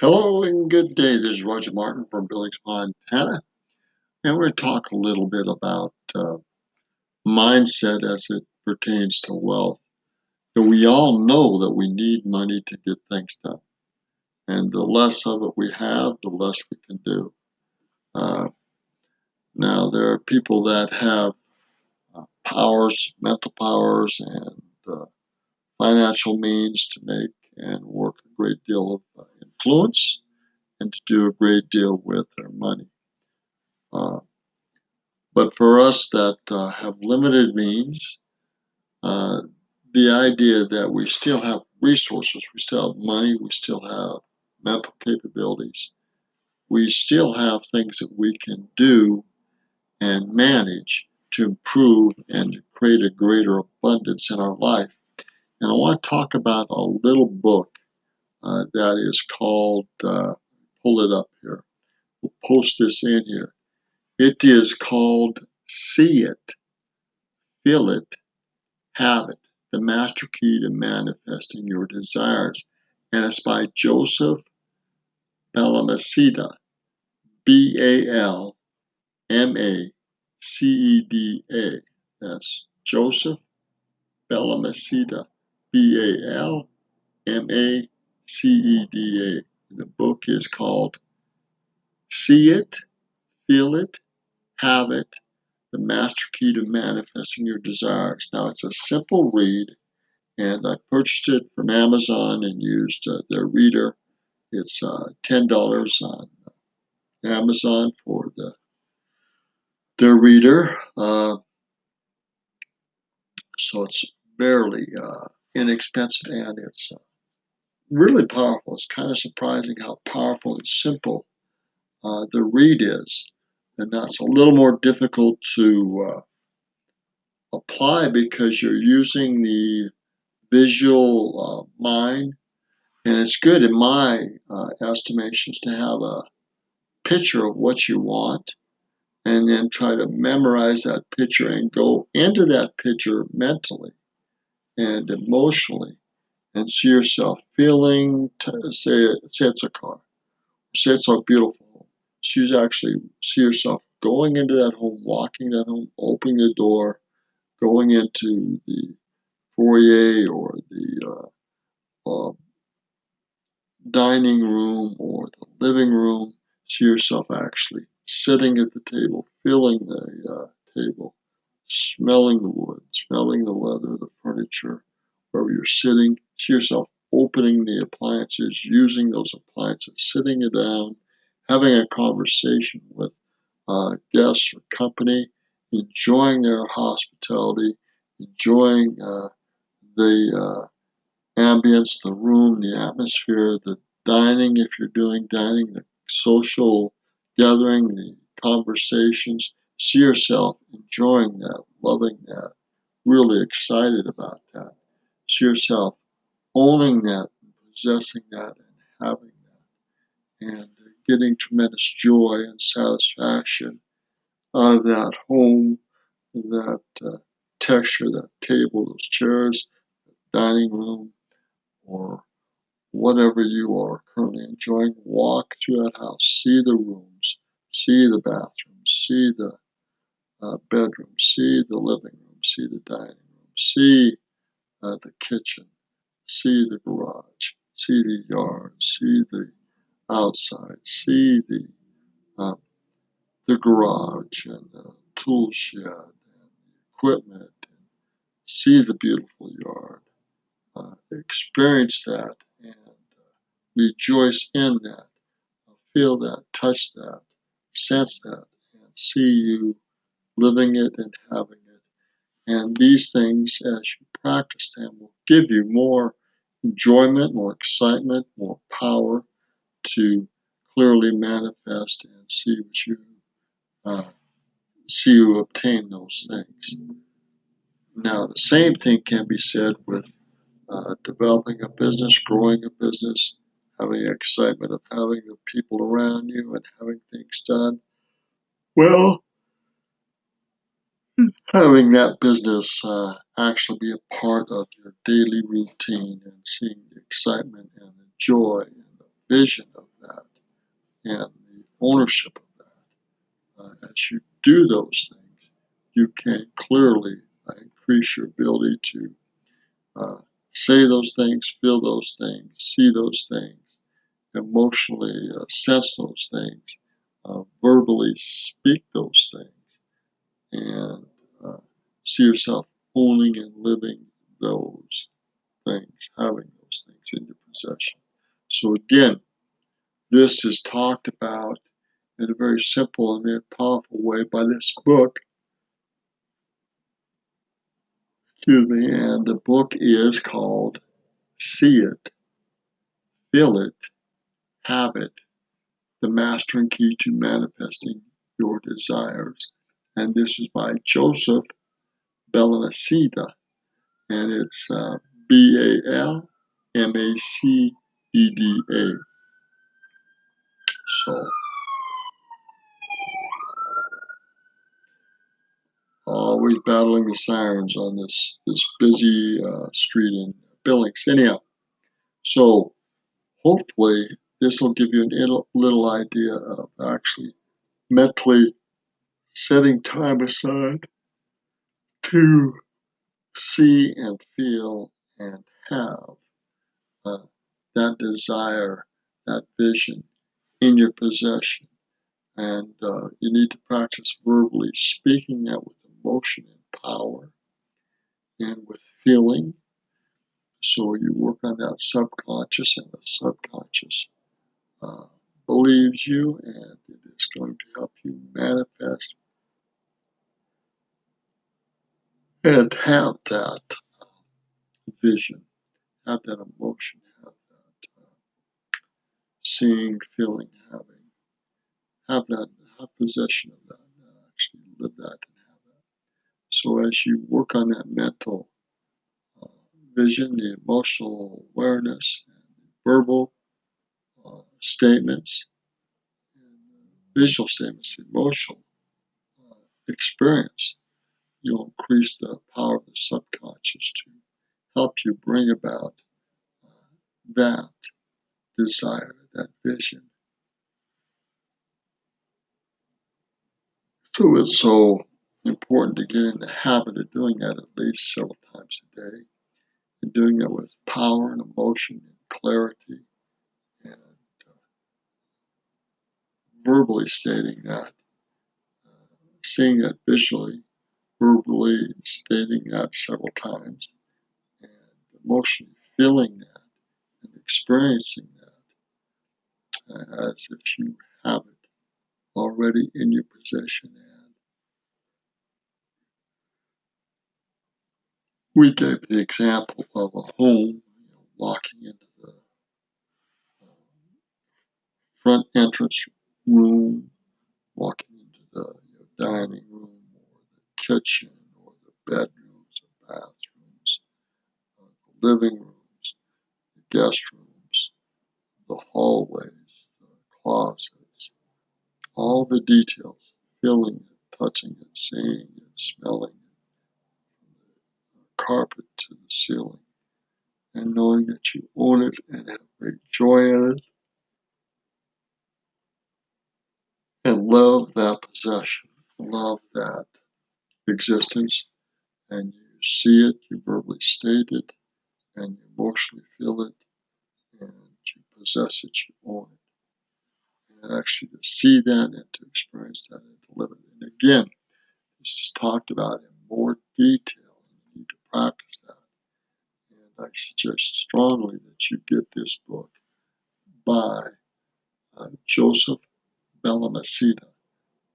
Hello and good day. This is Roger Martin from Billings, Montana, and we're going to talk a little bit about uh, mindset as it pertains to wealth. So we all know that we need money to get things done, and the less of it we have, the less we can do. Uh, now, there are people that have uh, powers, mental powers, and uh, financial means to make and work a great deal of influence and to do a great deal with their money. Uh, but for us that uh, have limited means, uh, the idea that we still have resources, we still have money, we still have mental capabilities, we still have things that we can do and manage to improve and to create a greater abundance in our life. And I want to talk about a little book uh, that is called, uh, pull it up here, we'll post this in here. It is called See It, Feel It, Have It, the Master Key to Manifesting Your Desires. And it's by Joseph Balmaceda, B A L M A C E D A. That's Joseph Balmaceda, B A L M A C-E-D-A. The book is called See It, Feel It, Have It, The Master Key to Manifesting Your Desires. Now, it's a simple read, and I purchased it from Amazon and used uh, their reader. It's uh, $10 on Amazon for the their reader. Uh, so it's barely uh, inexpensive and it's uh, really powerful. It's kind of surprising how powerful and simple uh, the read is. And that's a little more difficult to uh, apply because you're using the visual uh, mind. And it's good in my uh, estimations to have a picture of what you want and then try to memorize that picture and go into that picture mentally and emotionally and see yourself feeling, say, say it's a car, say it's a beautiful home. She's actually see yourself going into that home, walking that home, opening the door, going into the foyer or the uh, uh, dining room or the living room. See yourself actually sitting at the table, feeling the uh, table, smelling the wood, smelling the leather, the furniture, wherever you're sitting, see yourself opening the appliances, using those appliances, sitting it down, having a conversation with uh, guests or company, enjoying their hospitality, enjoying uh, the uh, ambience, the room, the atmosphere, the dining, if you're doing dining, the social gathering, the conversations. See yourself enjoying that, loving that, really excited about that See yourself, owning that, possessing that, and having that, and getting tremendous joy and satisfaction out of that home, that uh, texture, that table, those chairs, dining room, or whatever you are currently enjoying. Walk through that house, see the rooms, see the bathrooms, see the uh, bedroom, see the living room, see the dining room, see uh, the kitchen, see the garage, see the yard, see the outside, see the uh, the garage and the tool shed and the equipment, and see the beautiful yard. Uh, experience that and uh, rejoice in that, feel that, touch that, sense that, and see you living it and having it. and these things, as you practice them, will give you more enjoyment, more excitement, more power to clearly manifest and see what you uh, see you obtain those things. Now, the same thing can be said with uh, developing a business, growing a business, having excitement of having the people around you and having things done. Well, having that business uh, actually be a part of your daily routine and seeing the excitement and the joy and the vision of that and the ownership of that. Uh, as you do those things, you can clearly uh, increase your ability to uh, say those things, feel those things, see those things, emotionally uh, sense those things, uh, verbally speak those things, and uh, see yourself owning and living those things, having those things in your possession. So again, this is talked about in a very simple and very powerful way by this book. Excuse me, and the book is called See It, Feel It, Have It, The Mastering Key to Manifesting Your Desires. And this is by Joseph Balmaceda, and it's uh, B A L M A C E D A. So, always battling the sirens on this this busy uh, street in Billings. Anyhow, so hopefully this will give you a little idea of actually mentally setting time aside to see and feel and have uh, that desire, that vision in your possession. And uh, you need to practice verbally speaking that with emotion and power and with feeling. So you work on that subconscious, and the subconscious uh, believes you, and it is going to help you manifest and have that uh, vision, have that emotion, have that uh, seeing, feeling, having, have that, have possession of that, actually live that and have that. So as you work on that mental uh, vision, the emotional awareness, and the verbal uh, statements, visual statements, the emotional experience, you'll increase the power of the subconscious to help you bring about uh, that desire, that vision. So it's so important to get in the habit of doing that at least several times a day and doing it with power and emotion and clarity and uh, verbally stating that, uh, seeing that visually verbally stating that several times and emotionally feeling that and experiencing that uh, as if you have it already in your possession. And we gave the example of a home, you know, walking into the um, front entrance room, walking into the you know, dining room or the kitchen or the bedrooms or bathrooms, uh, the living rooms, the guest rooms, the hallways, the closets, all the details, feeling it, touching it, seeing it, smelling it, from the carpet to the ceiling, and knowing that you own it and have great joy in it, and love that possession, love that existence, and you see it, you verbally state it, and you emotionally feel it, and you possess it, you own it. And actually to see that and to experience that and to live it. And again, this is talked about in more detail, you need to practice that. And I suggest strongly that you get this book by uh, Joseph Balmaceda,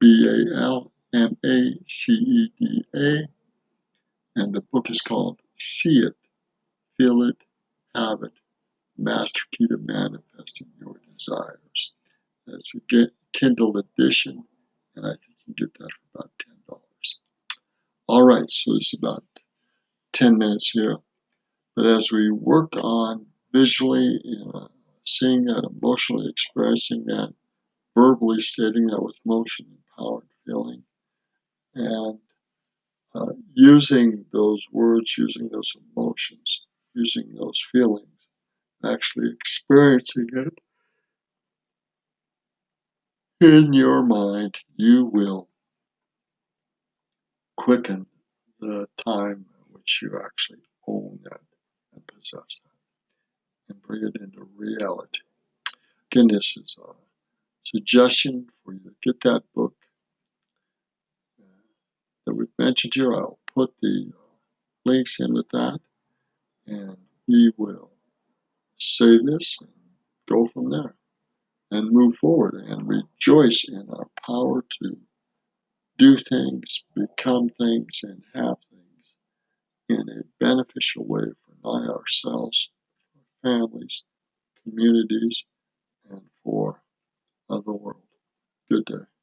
B A L M A C E D A and the book is called See It, Feel It, Have It, Master Key to Manifesting Your Desires. It's a Kindle edition, and I think you can get that for about $10. All right, so it's about 10 minutes here. But as we work on visually, you know, seeing that, emotionally expressing that, verbally stating that with motion and power and feeling, and uh, using those words, using those emotions, using those feelings, actually experiencing it, in your mind, you will quicken the time in which you actually own that and possess that and bring it into reality. Again, this is a suggestion for you to get that book uh, that we've mentioned here. I'll put the links in with that and we will say this and go from there and move forward and rejoice in our power to do things, become things, and have things in a beneficial way for not ourselves, families, communities, and for the world. Good day.